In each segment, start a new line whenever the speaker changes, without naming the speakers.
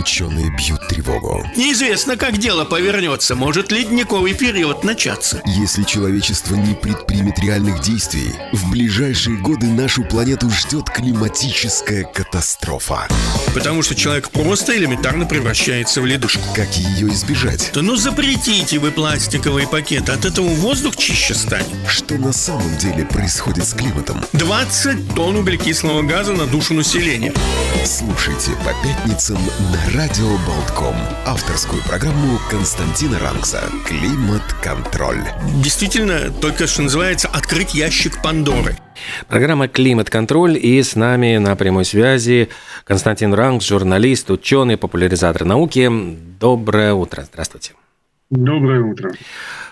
ученые бьют тревогу.
Неизвестно, как дело повернется. Может ледниковый период начаться.
Если человечество не предпримет реальных действий, в ближайшие годы нашу планету ждет климатическая катастрофа.
Потому что человек просто элементарно превращается в ледышку.
Как ее избежать?
Да ну запретите вы пластиковые пакеты, от этого воздух чище станет.
Что на самом деле происходит с климатом?
20 тонн углекислого газа на душу населения.
Слушайте по пятницам на Радио Болтком. Авторскую программу Константина Рангса «Климат-контроль».
Действительно, только что называется «Открыть ящик Пандоры».
Программа «Климат-контроль» и с нами на прямой связи Константин Рангс, журналист, ученый, популяризатор науки. Доброе утро. Здравствуйте.
Доброе утро.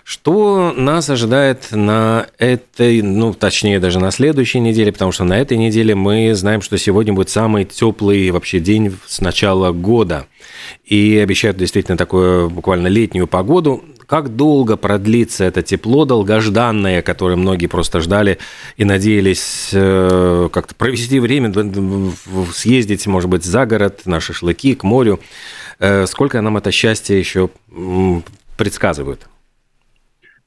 Что нас ожидает на этой, ну, точнее, даже на следующей неделе, потому что на этой неделе мы знаем, что сегодня будет самый теплый вообще день с начала года. И обещают действительно такую буквально летнюю погоду. Как долго продлится это тепло долгожданное, которое многие просто ждали и надеялись э, как-то провести время, съездить, может быть, за город, на шашлыки, к морю. Э, сколько нам это счастье еще предсказывают?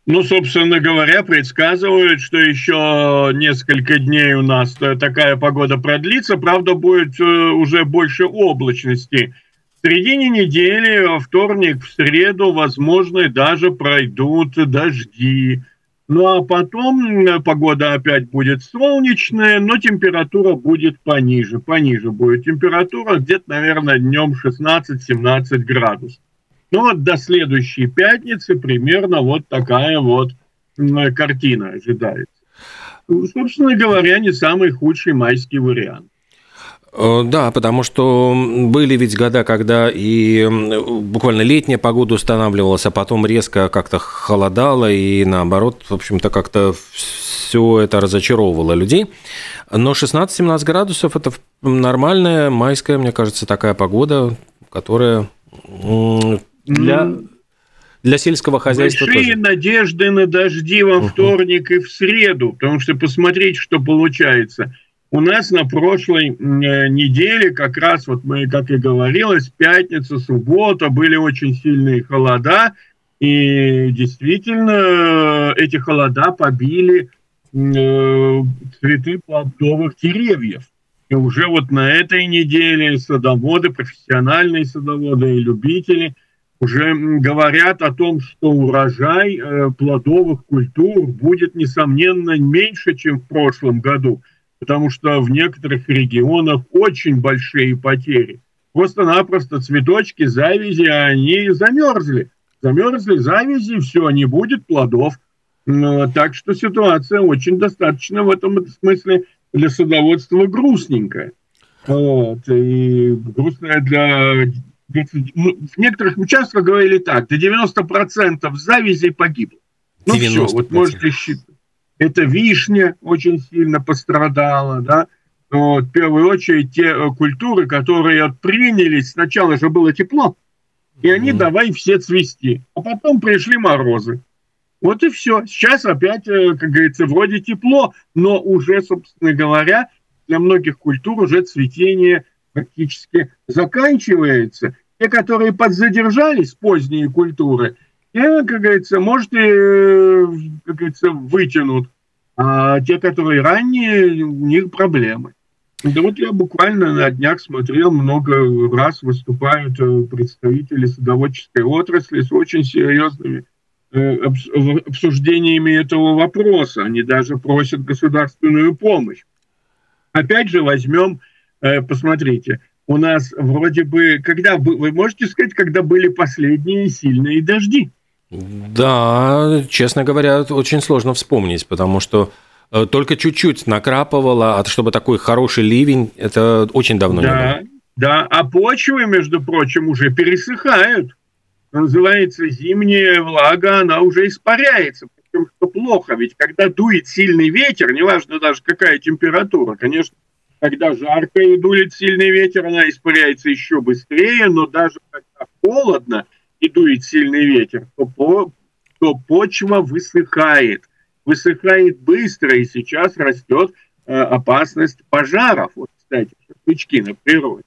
Ну, собственно говоря, предсказывают, что еще несколько дней у нас такая погода продлится. Правда, будет э, уже больше облачности. В середине недели, во вторник, в среду, возможно, даже пройдут дожди. Ну а потом погода опять будет солнечная, но температура будет пониже. Пониже будет температура, где-то, наверное, днем 16-17 градусов. Ну вот до следующей пятницы примерно вот такая вот картина ожидается. Собственно говоря, не самый худший майский вариант.
Э, да, потому что были ведь года, когда и буквально летняя погода устанавливалась, а потом резко как-то холодало, и наоборот, в общем-то, как-то все это разочаровывало людей. Но 16-17 градусов – это нормальная майская, мне кажется, такая погода, которая для, для сельского хозяйства
Большие
тоже.
надежды на дожди во вторник uh-huh. и в среду, потому что посмотрите, что получается. У нас на прошлой э, неделе, как раз вот мы, как и говорилось, пятница, суббота, были очень сильные холода, и действительно эти холода побили э, цветы плодовых деревьев. И уже вот на этой неделе садоводы, профессиональные садоводы и любители – уже говорят о том, что урожай э, плодовых культур будет, несомненно, меньше, чем в прошлом году, потому что в некоторых регионах очень большие потери. Просто-напросто цветочки, завязи, они замерзли. Замерзли завязи, все, не будет плодов. Так что ситуация очень достаточно в этом смысле для садоводства грустненькая. Вот. И грустная для в некоторых участках говорили так, до 90% завязей погибло. Ну все, вот можете считать. Это вишня очень сильно пострадала, да. Вот, в первую очередь те э, культуры, которые принялись, сначала же было тепло, и они mm. давай все цвести. А потом пришли морозы. Вот и все. Сейчас опять, э, как говорится, вроде тепло, но уже, собственно говоря, для многих культур уже цветение практически заканчивается. Те, которые подзадержались, поздние культуры, те, как говорится, может, и, как говорится, вытянут. А те, которые ранние, у них проблемы. Да вот я буквально на днях смотрел, много раз выступают э, представители садоводческой отрасли с очень серьезными э, обсуждениями этого вопроса. Они даже просят государственную помощь. Опять же, возьмем, э, посмотрите, у нас вроде бы, когда вы можете сказать, когда были последние сильные дожди?
Да, честно говоря, очень сложно вспомнить, потому что э, только чуть-чуть накрапывало, а чтобы такой хороший ливень, это очень давно
да,
не было.
Да, а почвы, между прочим, уже пересыхают. Называется зимняя влага, она уже испаряется. Причем что плохо, ведь когда дует сильный ветер, неважно даже какая температура, конечно, когда жарко и дует сильный ветер, она испаряется еще быстрее, но даже когда холодно и дует сильный ветер, то, по, то почва высыхает. Высыхает быстро, и сейчас растет э, опасность пожаров. Вот, кстати, шашлычки на природе.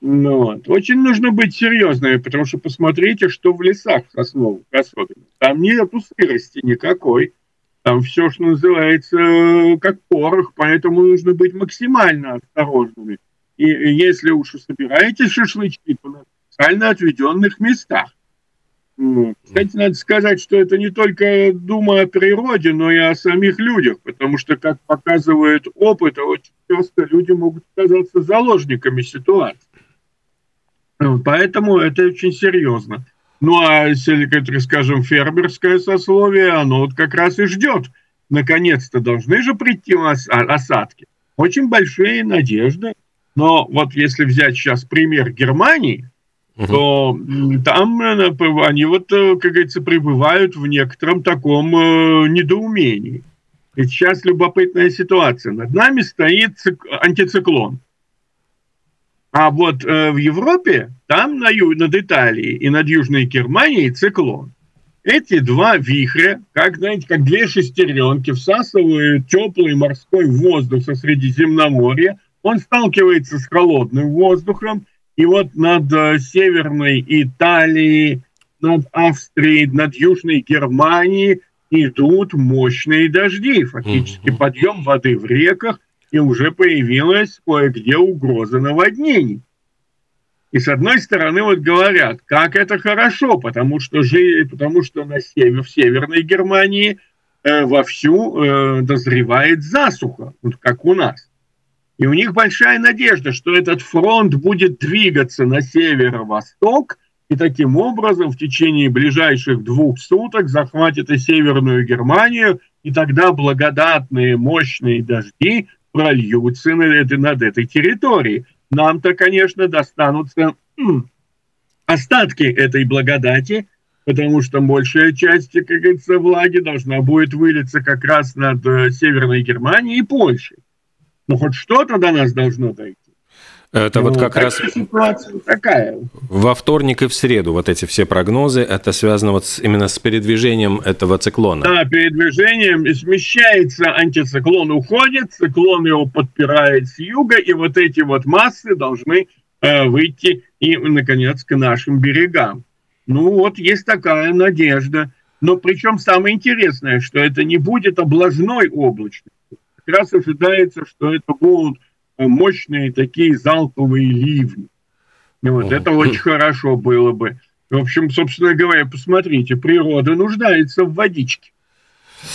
Ну, вот. Очень нужно быть серьезными, потому что посмотрите, что в лесах сосновых особенно. Там нету сырости никакой. Там все, что называется, как порох, поэтому нужно быть максимально осторожными. И если уж собираетесь шашлычки, то специально отведенных местах. Кстати, надо сказать, что это не только дума о природе, но и о самих людях, потому что, как показывает опыт, очень часто люди могут оказаться заложниками ситуации. Поэтому это очень серьезно. Ну а если, скажем, фермерское сословие, оно вот как раз и ждет. Наконец-то должны же прийти осадки. Очень большие надежды. Но вот если взять сейчас пример Германии, угу. то там э, они вот, э, как говорится, пребывают в некотором таком э, недоумении. Ведь сейчас любопытная ситуация. Над нами стоит антициклон. А вот э, в Европе, там на ю, над Италией и над Южной Германией циклон. Эти два вихря, как, знаете, как две шестеренки, всасывают теплый морской воздух со Средиземноморья. Он сталкивается с холодным воздухом, и вот над э, Северной Италией, над Австрией, над Южной Германией идут мощные дожди, фактически mm-hmm. подъем воды в реках, и уже появилась кое-где угроза наводнений. И с одной стороны вот говорят, как это хорошо, потому что, жи, потому что на север, в Северной Германии э, вовсю э, дозревает засуха, вот как у нас. И у них большая надежда, что этот фронт будет двигаться на северо-восток, и таким образом в течение ближайших двух суток захватит и Северную Германию, и тогда благодатные мощные дожди прольются над этой, территорией. Нам-то, конечно, достанутся остатки этой благодати, потому что большая часть, как говорится, влаги должна будет вылиться как раз над э, Северной Германией и Польшей. Ну, хоть что-то до нас должно дойти.
Это ну, вот как раз
такая.
во вторник и в среду вот эти все прогнозы, это связано вот с, именно с передвижением этого циклона.
Да, передвижением смещается антициклон, уходит, циклон его подпирает с юга, и вот эти вот массы должны э, выйти и, наконец, к нашим берегам. Ну вот, есть такая надежда. Но причем самое интересное, что это не будет облажной облачностью как раз ожидается, что это будут мощные такие залповые ливни. Вот, это очень хорошо было бы. В общем, собственно говоря, посмотрите, природа нуждается в водичке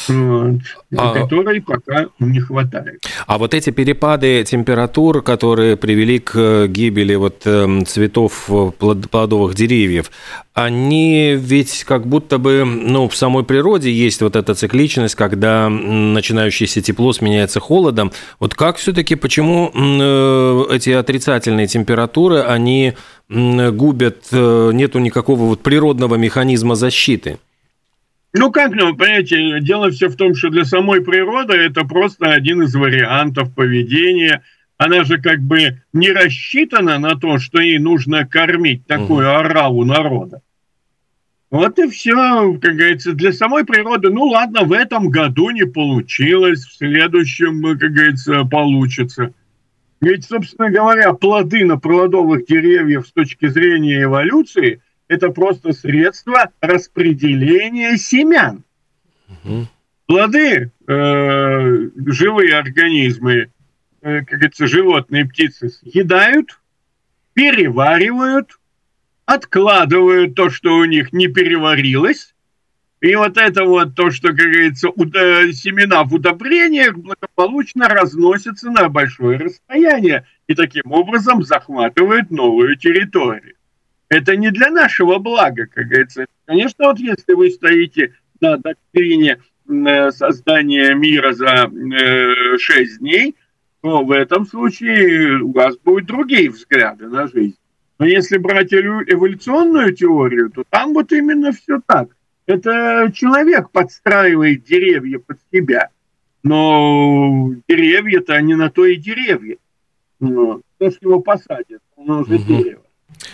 вот, а... которой пока не хватает.
А вот эти перепады температур, которые привели к гибели вот эм, цветов плодовых деревьев, они ведь как будто бы, ну, в самой природе есть вот эта цикличность, когда начинающееся тепло сменяется холодом. Вот как все-таки, почему э, эти отрицательные температуры, они губят, э, нету никакого вот природного механизма защиты?
Ну как, ну, понимаете, дело все в том, что для самой природы это просто один из вариантов поведения. Она же как бы не рассчитана на то, что ей нужно кормить такую ораву народа. Вот и все, как говорится, для самой природы. Ну ладно, в этом году не получилось, в следующем, как говорится, получится. Ведь, собственно говоря, плоды на плодовых деревьях с точки зрения эволюции – это просто средство распределения семян. Угу. Плоды, э, живые организмы, э, как говорится, животные, птицы съедают, переваривают, откладывают то, что у них не переварилось, и вот это вот то, что, как говорится, уда- семена в удобрениях благополучно разносятся на большое расстояние и таким образом захватывают новую территорию это не для нашего блага, как говорится. Конечно, вот если вы стоите на доктрине э, создания мира за э, 6 дней, то в этом случае у вас будут другие взгляды на жизнь. Но если брать эволюционную теорию, то там вот именно все так. Это человек подстраивает деревья под себя. Но деревья-то они на то и деревья. Но кто ж его посадит? Он уже угу. дерево.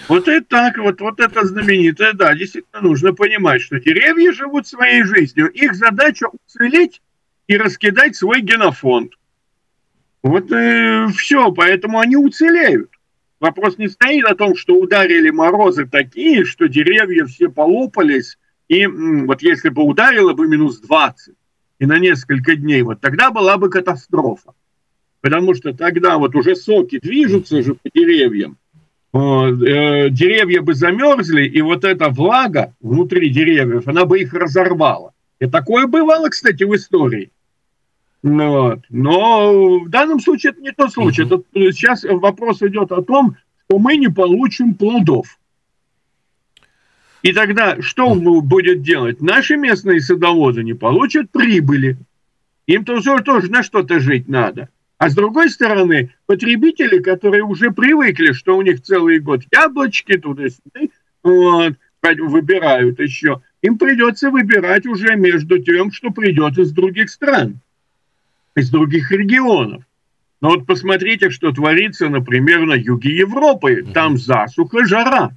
Вот это так, вот, вот это знаменитое, да, действительно нужно понимать, что деревья живут своей жизнью. Их задача уцелеть и раскидать свой генофонд. Вот и все, поэтому они уцелеют. Вопрос не стоит о том, что ударили морозы такие, что деревья все полопались, и вот если бы ударило бы минус 20 и на несколько дней, вот тогда была бы катастрофа. Потому что тогда вот уже соки движутся же по деревьям, э, деревья бы замерзли, и вот эта влага внутри деревьев, она бы их разорвала. И такое бывало, кстати, в истории. Ну вот. Но в данном случае это не тот случай. Это, э, сейчас вопрос идет о том, что мы не получим плодов. И тогда что будет делать? Наши местные садоводы не получат прибыли. Им тоже, тоже на что-то жить надо. А с другой стороны, потребители, которые уже привыкли, что у них целый год яблочки туда-сюда, вот, выбирают еще, им придется выбирать уже между тем, что придет из других стран из других регионов. Но вот посмотрите, что творится, например, на юге Европы. Там засуха, жара.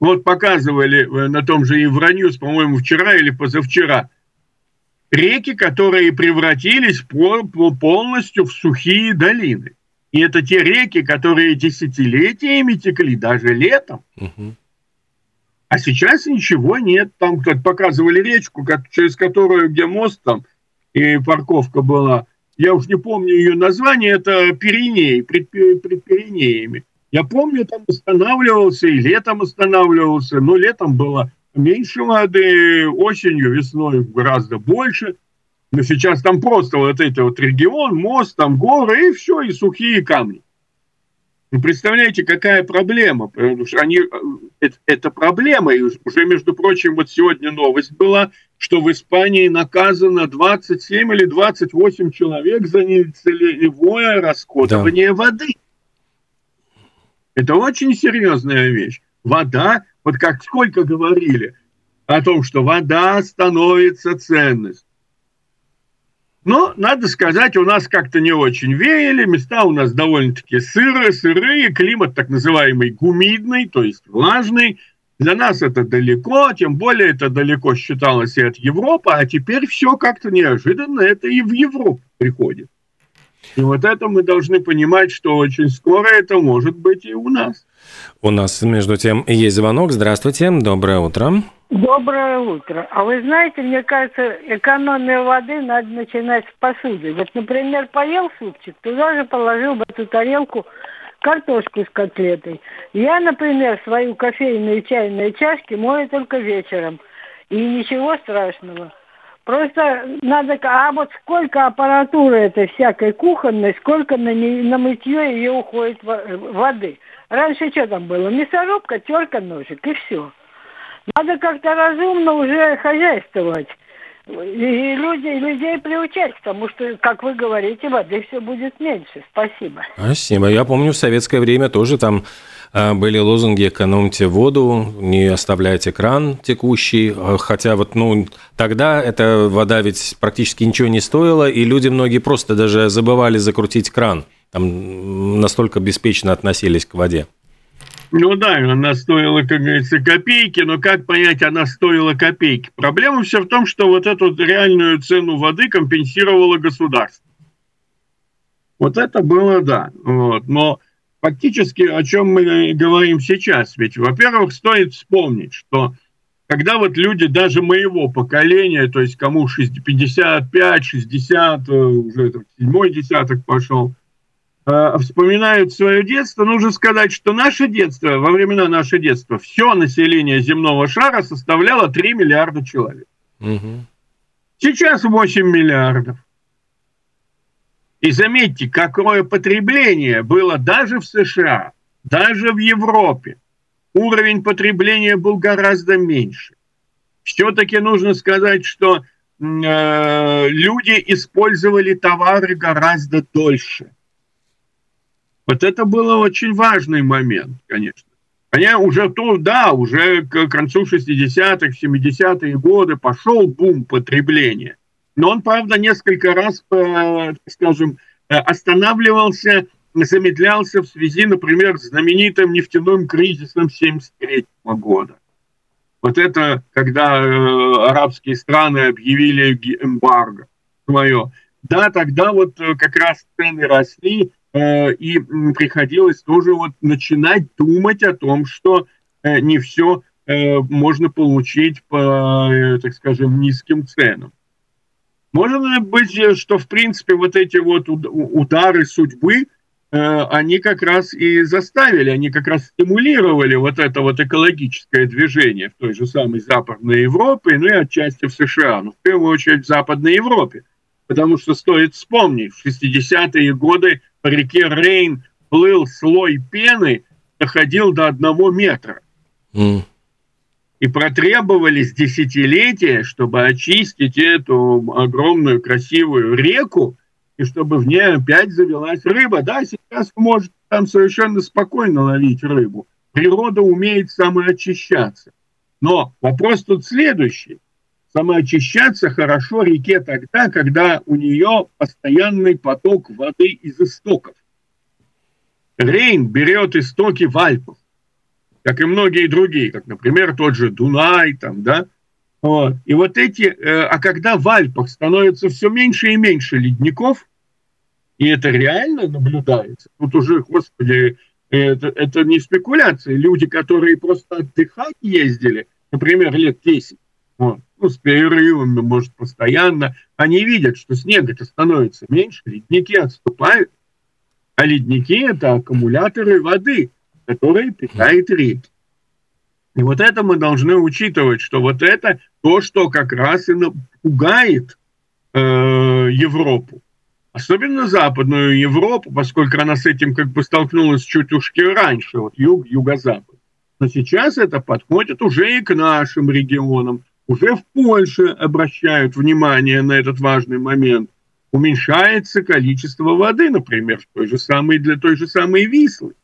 Вот показывали э, на том же Евроньюз, по-моему, вчера или позавчера, реки, которые превратились полностью в сухие долины. И это те реки, которые десятилетиями текли, даже летом. А сейчас ничего нет. Там как показывали речку, через которую, где мост там, и парковка была. Я уж не помню ее название, это Пиренеи, пред, пред Пиренеями. Я помню, там останавливался, и летом останавливался, но летом было меньше воды, осенью, весной гораздо больше. Но сейчас там просто вот этот вот регион, мост, там горы, и все, и сухие камни. Вы представляете, какая проблема? Потому что они, это, это проблема. И уже, между прочим, вот сегодня новость была, что в Испании наказано 27 или 28 человек за нецелевое расходование да. воды. Это очень серьезная вещь. Вода, вот как сколько говорили о том, что вода становится ценностью. Но, надо сказать, у нас как-то не очень веяли, места у нас довольно-таки сырые, сырые, климат так называемый гумидный, то есть влажный. Для нас это далеко, тем более это далеко считалось и от Европы, а теперь все как-то неожиданно, это и в Европу приходит. И вот это мы должны понимать, что очень скоро это может быть и у нас.
У нас, между тем, есть звонок. Здравствуйте, доброе утро.
Доброе утро. А вы знаете, мне кажется, экономия воды надо начинать с посуды. Вот, например, поел супчик, туда же положил бы эту тарелку картошку с котлетой. Я, например, свою кофейную и чайные чашки мою только вечером. И ничего страшного. Просто надо... А вот сколько аппаратуры этой всякой кухонной, сколько на, не, на мытье ее уходит воды. Раньше что там было? Мясорубка, терка, ножик и все. Надо как-то разумно уже хозяйствовать. И люди, людей приучать, потому что, как вы говорите, воды все будет меньше. Спасибо.
Спасибо. Я помню, в советское время тоже там а, были лозунги «экономьте воду», «не оставляйте кран текущий», а, хотя вот, ну, тогда эта вода ведь практически ничего не стоила, и люди многие просто даже забывали закрутить кран, там настолько беспечно относились к воде.
Ну да, она стоила, как говорится, копейки, но как понять, она стоила копейки? Проблема все в том, что вот эту реальную цену воды компенсировало государство. Вот это было, да. Вот. Но фактически о чем мы говорим сейчас? Ведь, во-первых, стоит вспомнить, что когда вот люди даже моего поколения, то есть кому 55, 60, э, уже седьмой десяток пошел, вспоминают свое детство, нужно сказать, что наше детство, во времена нашего детства, все население земного шара составляло 3 миллиарда человек. Угу. Сейчас 8 миллиардов. И заметьте, какое потребление было даже в США, даже в Европе. Уровень потребления был гораздо меньше. Все-таки нужно сказать, что э, люди использовали товары гораздо дольше – вот это был очень важный момент, конечно. Они уже то, да, уже к концу 60-х, 70-е годы пошел бум потребления. Но он, правда, несколько раз, э, скажем, э, останавливался, замедлялся в связи, например, с знаменитым нефтяным кризисом 73 года. Вот это, когда э, арабские страны объявили эмбарго свое. Да, тогда вот как раз цены росли, и приходилось тоже вот начинать думать о том, что э, не все э, можно получить по, э, так скажем, низким ценам. Может быть, что, в принципе, вот эти вот удары судьбы, э, они как раз и заставили, они как раз стимулировали вот это вот экологическое движение в той же самой Западной Европе, ну и отчасти в США, но в первую очередь в Западной Европе. Потому что стоит вспомнить, в 60-е годы по реке Рейн плыл слой пены, доходил до одного метра. Mm и протребовались десятилетия, чтобы очистить эту огромную красивую реку, и чтобы в ней опять завелась рыба. Да, сейчас может там совершенно спокойно ловить рыбу. Природа умеет самоочищаться. Но вопрос тут следующий. Самоочищаться хорошо реке тогда, когда у нее постоянный поток воды из истоков. Рейн берет истоки в Альпах как и многие другие, как, например, тот же Дунай, там, да, вот. И вот эти, э, а когда в Альпах становится все меньше и меньше ледников, и это реально наблюдается, тут уже, господи, это, это не спекуляции. Люди, которые просто отдыхать ездили, например, лет 10, вот, ну, с перерывами, может, постоянно, они видят, что снега-то становится меньше, ледники отступают, а ледники – это аккумуляторы воды – который питает реки. И вот это мы должны учитывать, что вот это то, что как раз и пугает э, Европу. Особенно Западную Европу, поскольку она с этим как бы столкнулась чуть уж раньше, вот юг, юго-запад. Но сейчас это подходит уже и к нашим регионам. Уже в Польше обращают внимание на этот важный момент. Уменьшается количество воды, например, той же самой, для той же самой Вислы.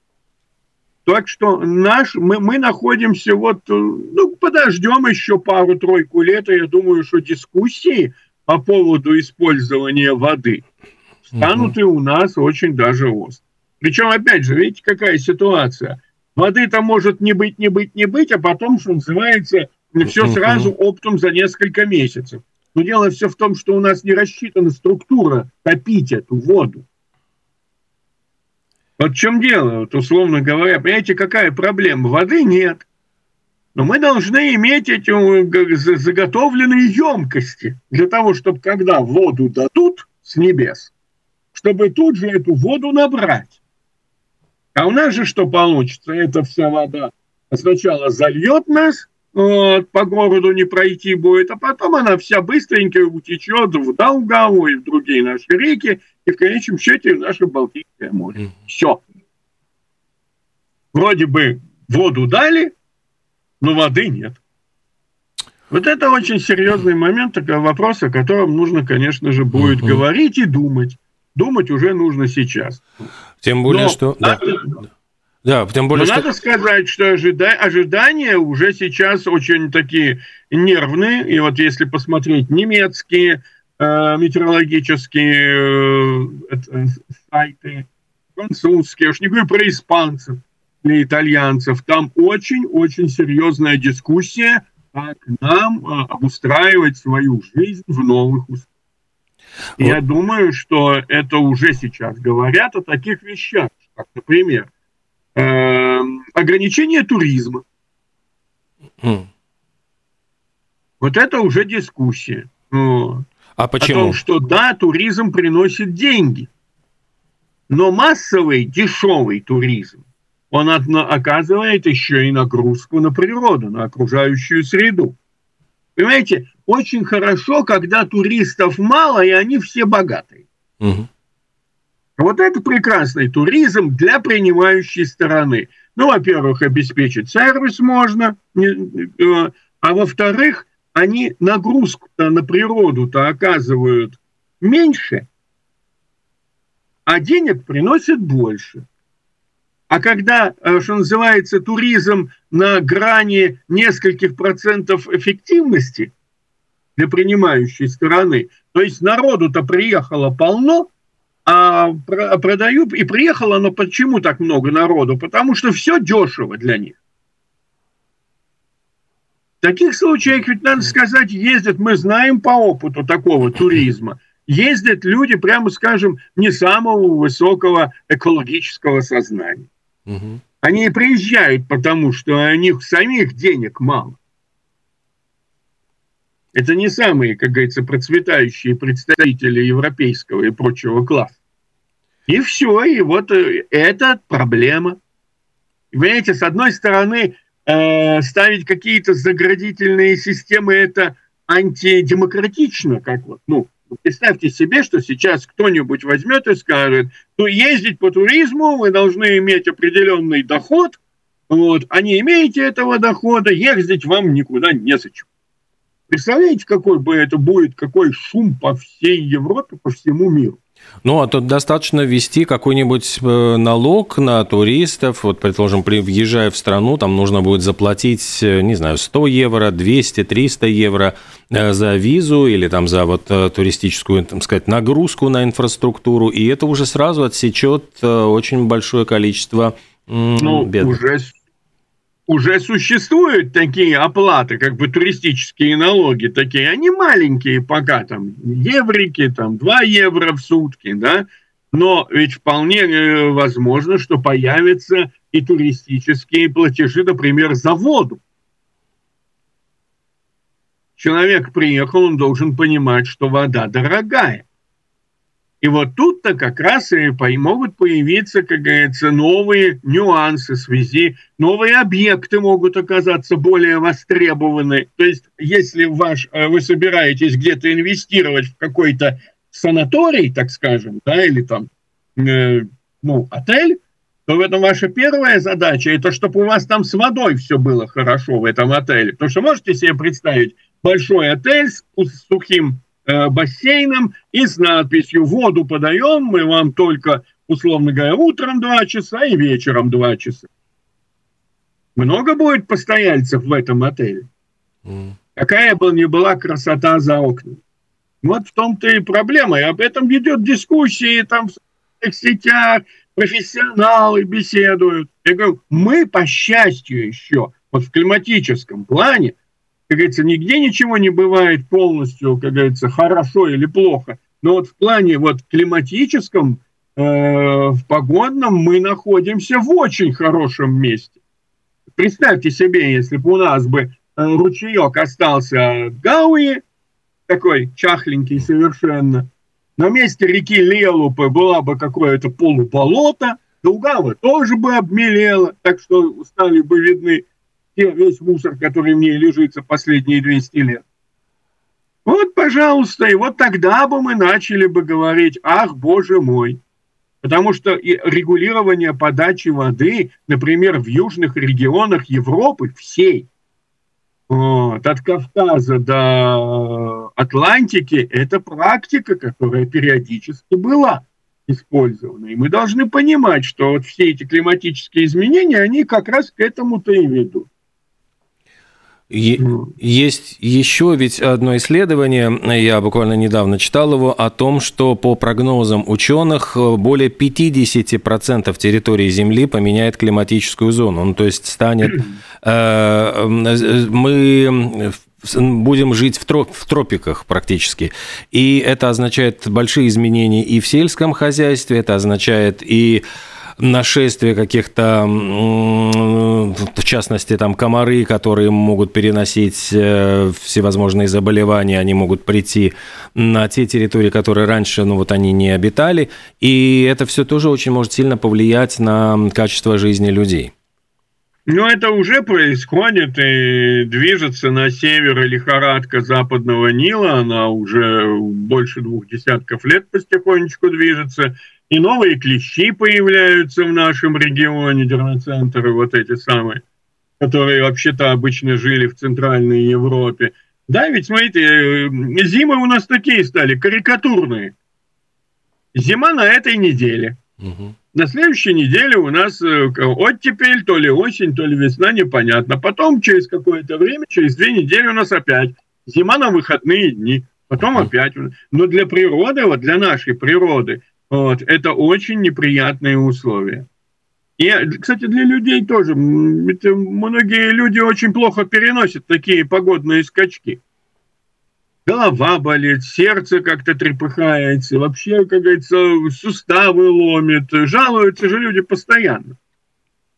Так что наш, мы, мы находимся вот, э, ну, подождем еще пару-тройку лет, и я думаю, что дискуссии по поводу использования воды станут угу. и у нас очень даже остры. Причем, опять же, видите, какая ситуация. Воды-то может не быть, не быть, не быть, а потом, что называется, все сразу оптом за несколько месяцев. Но дело все в том, что у нас не рассчитана структура топить эту воду. Вот в чем дело, вот условно говоря, понимаете, какая проблема? Воды нет. Но мы должны иметь эти заготовленные емкости для того, чтобы когда воду дадут с небес, чтобы тут же эту воду набрать. А у нас же что получится? Эта вся вода сначала зальет нас, вот, по городу не пройти будет, а потом она вся быстренько утечет в Даугаву и в другие наши реки, и в конечном счете в наше Балтийское море. Все. Вроде бы воду дали, но воды нет. Вот это очень серьезный момент, такой вопрос, о котором нужно, конечно же, будет mm-hmm. говорить и думать. Думать уже нужно сейчас.
Тем более, но что... Надо, да. Да, тем более,
Но что... надо сказать, что ожида... ожидания уже сейчас очень такие нервные. И вот если посмотреть немецкие э, метеорологические э, сайты, французские, уж не говорю про испанцев или итальянцев, там очень-очень серьезная дискуссия, как нам э, обустраивать свою жизнь в новых условиях. Вот. Я думаю, что это уже сейчас говорят о таких вещах, как, например, э, ограничение туризма. Mm. Вот это уже дискуссия. Вот.
А почему?
О том, что да, туризм приносит деньги. Но массовый, дешевый туризм, он оказывает еще и нагрузку на природу, на окружающую среду. Понимаете, очень хорошо, когда туристов мало, и они все богатые. Угу. Вот это прекрасный туризм для принимающей стороны. Ну, во-первых, обеспечить сервис можно, э, а во-вторых, они нагрузку на природу-то оказывают меньше, а денег приносят больше. А когда, э, что называется, туризм на грани нескольких процентов эффективности для принимающей стороны, то есть народу-то приехало полно, а продают, и приехало, но почему так много народу? Потому что все дешево для них. В таких случаях, ведь надо сказать, ездят, мы знаем по опыту такого туризма, ездят люди, прямо скажем, не самого высокого экологического сознания. Угу. Они приезжают, потому что у них самих денег мало. Это не самые, как говорится, процветающие представители европейского и прочего класса. И все, и вот э, это проблема. Понимаете, с одной стороны, э, ставить какие-то заградительные системы это антидемократично, как вот, ну, представьте себе, что сейчас кто-нибудь возьмет и скажет, ну, ездить по туризму вы должны иметь определенный доход, вот, а не имеете этого дохода, ездить вам никуда не зачем. Представляете, какой бы это будет, какой шум по всей Европе, по всему миру?
Ну, а тут достаточно ввести какой-нибудь э, налог на туристов. Вот, предположим, въезжая в страну, там нужно будет заплатить, э, не знаю, 100 евро, 200, 300 евро э, за визу или там за вот туристическую, так сказать, нагрузку на инфраструктуру. И это уже сразу отсечет очень большое количество
ну, бедных. уже уже существуют такие оплаты, как бы туристические налоги такие, они маленькие пока, там, еврики, там, 2 евро в сутки, да, но ведь вполне э, возможно, что появятся и туристические платежи, например, за воду. Человек приехал, он должен понимать, что вода дорогая. И вот тут-то как раз и могут появиться, как говорится, новые нюансы в связи, новые объекты могут оказаться более востребованы. То есть, если ваш, э, вы собираетесь где-то инвестировать в какой-то санаторий, так скажем, да, или там, э, ну, отель, то в этом ваша первая задача, это чтобы у вас там с водой все было хорошо в этом отеле. Потому что можете себе представить большой отель с сухим Э, бассейном и с надписью «Воду подаем, мы вам только, условно говоря, утром два часа и вечером два часа». Много будет постояльцев в этом отеле? Mm. Какая бы ни была красота за окнами. Вот в том-то и проблема. И об этом ведет дискуссии там в сетях, профессионалы беседуют. Я говорю, мы, по счастью, еще вот в климатическом плане как говорится, нигде ничего не бывает полностью, как говорится, хорошо или плохо. Но вот в плане вот климатическом, э, в погодном мы находимся в очень хорошем месте. Представьте себе, если бы у нас бы э, ручеек остался от Гауи, такой чахленький совершенно, на месте реки Лелупы была бы какое-то полуболото, Долгава тоже бы обмелела, так что стали бы видны весь мусор, который в ней лежит за последние 200 лет. Вот, пожалуйста, и вот тогда бы мы начали бы говорить, ах, боже мой. Потому что регулирование подачи воды, например, в южных регионах Европы всей, вот, от Кавказа до Атлантики, это практика, которая периодически была использована. И мы должны понимать, что вот все эти климатические изменения, они как раз к этому-то и ведут.
Есть еще ведь одно исследование, я буквально недавно читал его, о том, что по прогнозам ученых более 50% территории Земли поменяет климатическую зону. Ну, то есть станет... Э, мы будем жить в, троп, в тропиках практически. И это означает большие изменения и в сельском хозяйстве, это означает и нашествие каких-то, в частности, там комары, которые могут переносить э, всевозможные заболевания, они могут прийти на те территории, которые раньше, ну вот они не обитали, и это все тоже очень может сильно повлиять на качество жизни людей.
Ну, это уже происходит и движется на север лихорадка западного Нила. Она уже больше двух десятков лет потихонечку движется. И новые клещи появляются в нашем регионе, дермоцентры вот эти самые, которые вообще-то обычно жили в Центральной Европе. Да, ведь смотрите, э, зимы у нас такие стали, карикатурные. Зима на этой неделе. Угу. На следующей неделе у нас э, оттепель, то ли осень, то ли весна, непонятно. Потом через какое-то время, через две недели у нас опять зима на выходные дни. Потом опять. Но для природы, вот для нашей природы, вот, это очень неприятные условия. И, кстати, для людей тоже. многие люди очень плохо переносят такие погодные скачки. голова болит, сердце как-то трепыхается, вообще, как говорится, суставы ломит. Жалуются же люди постоянно.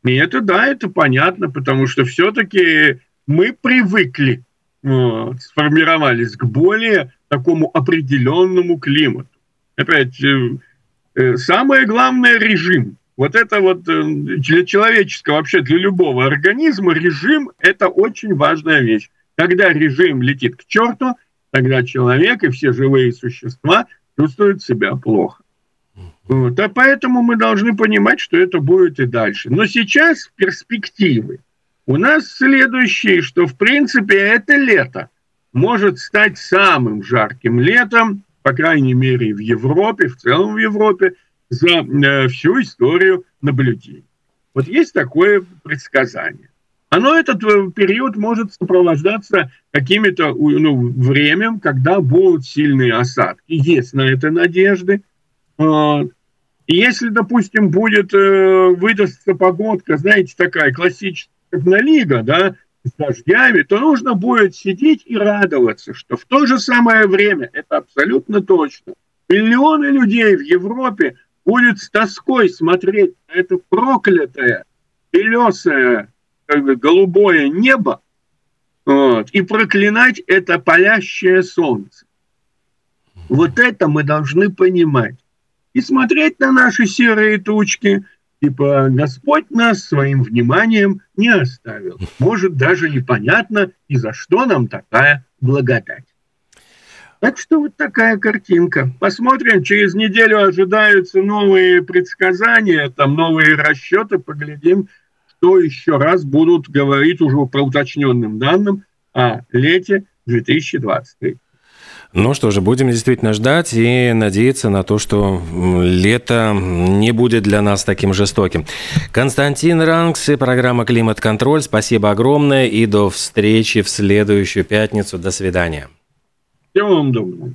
И это, да, это понятно, потому что все-таки мы привыкли, вот, сформировались к более такому определенному климату. Опять, э, э, самое главное – режим. Вот это вот э, для человеческого, вообще для любого организма режим – это очень важная вещь. Когда режим летит к черту, тогда человек и все живые существа чувствуют себя плохо. Вот. А поэтому мы должны понимать, что это будет и дальше. Но сейчас перспективы у нас следующие, что в принципе это лето может стать самым жарким летом, по крайней мере в Европе, в целом в Европе, за э, всю историю наблюдений. Вот есть такое предсказание. Оно этот э, период может сопровождаться какими-то ну, временем, когда будут сильные осадки. Есть на это надежды. И если, допустим, будет э, выдастся погодка, знаете, такая классическая, Лига, да, с дождями, то нужно будет сидеть и радоваться, что в то же самое время, это абсолютно точно, миллионы людей в Европе будет с тоской смотреть на это проклятое, белесое, как бы голубое небо вот, и проклинать это палящее солнце. Вот это мы должны понимать и смотреть на наши серые тучки, типа Господь нас своим вниманием не оставил. Может, даже непонятно, и за что нам такая благодать. Так что вот такая картинка. Посмотрим, через неделю ожидаются новые предсказания, там новые расчеты, поглядим, что еще раз будут говорить уже по уточненным данным о лете 2023.
Ну что же, будем действительно ждать и надеяться на то, что лето не будет для нас таким жестоким. Константин Ранкс и программа «Климат-контроль». Спасибо огромное и до встречи в следующую пятницу. До свидания.
Всего вам доброго.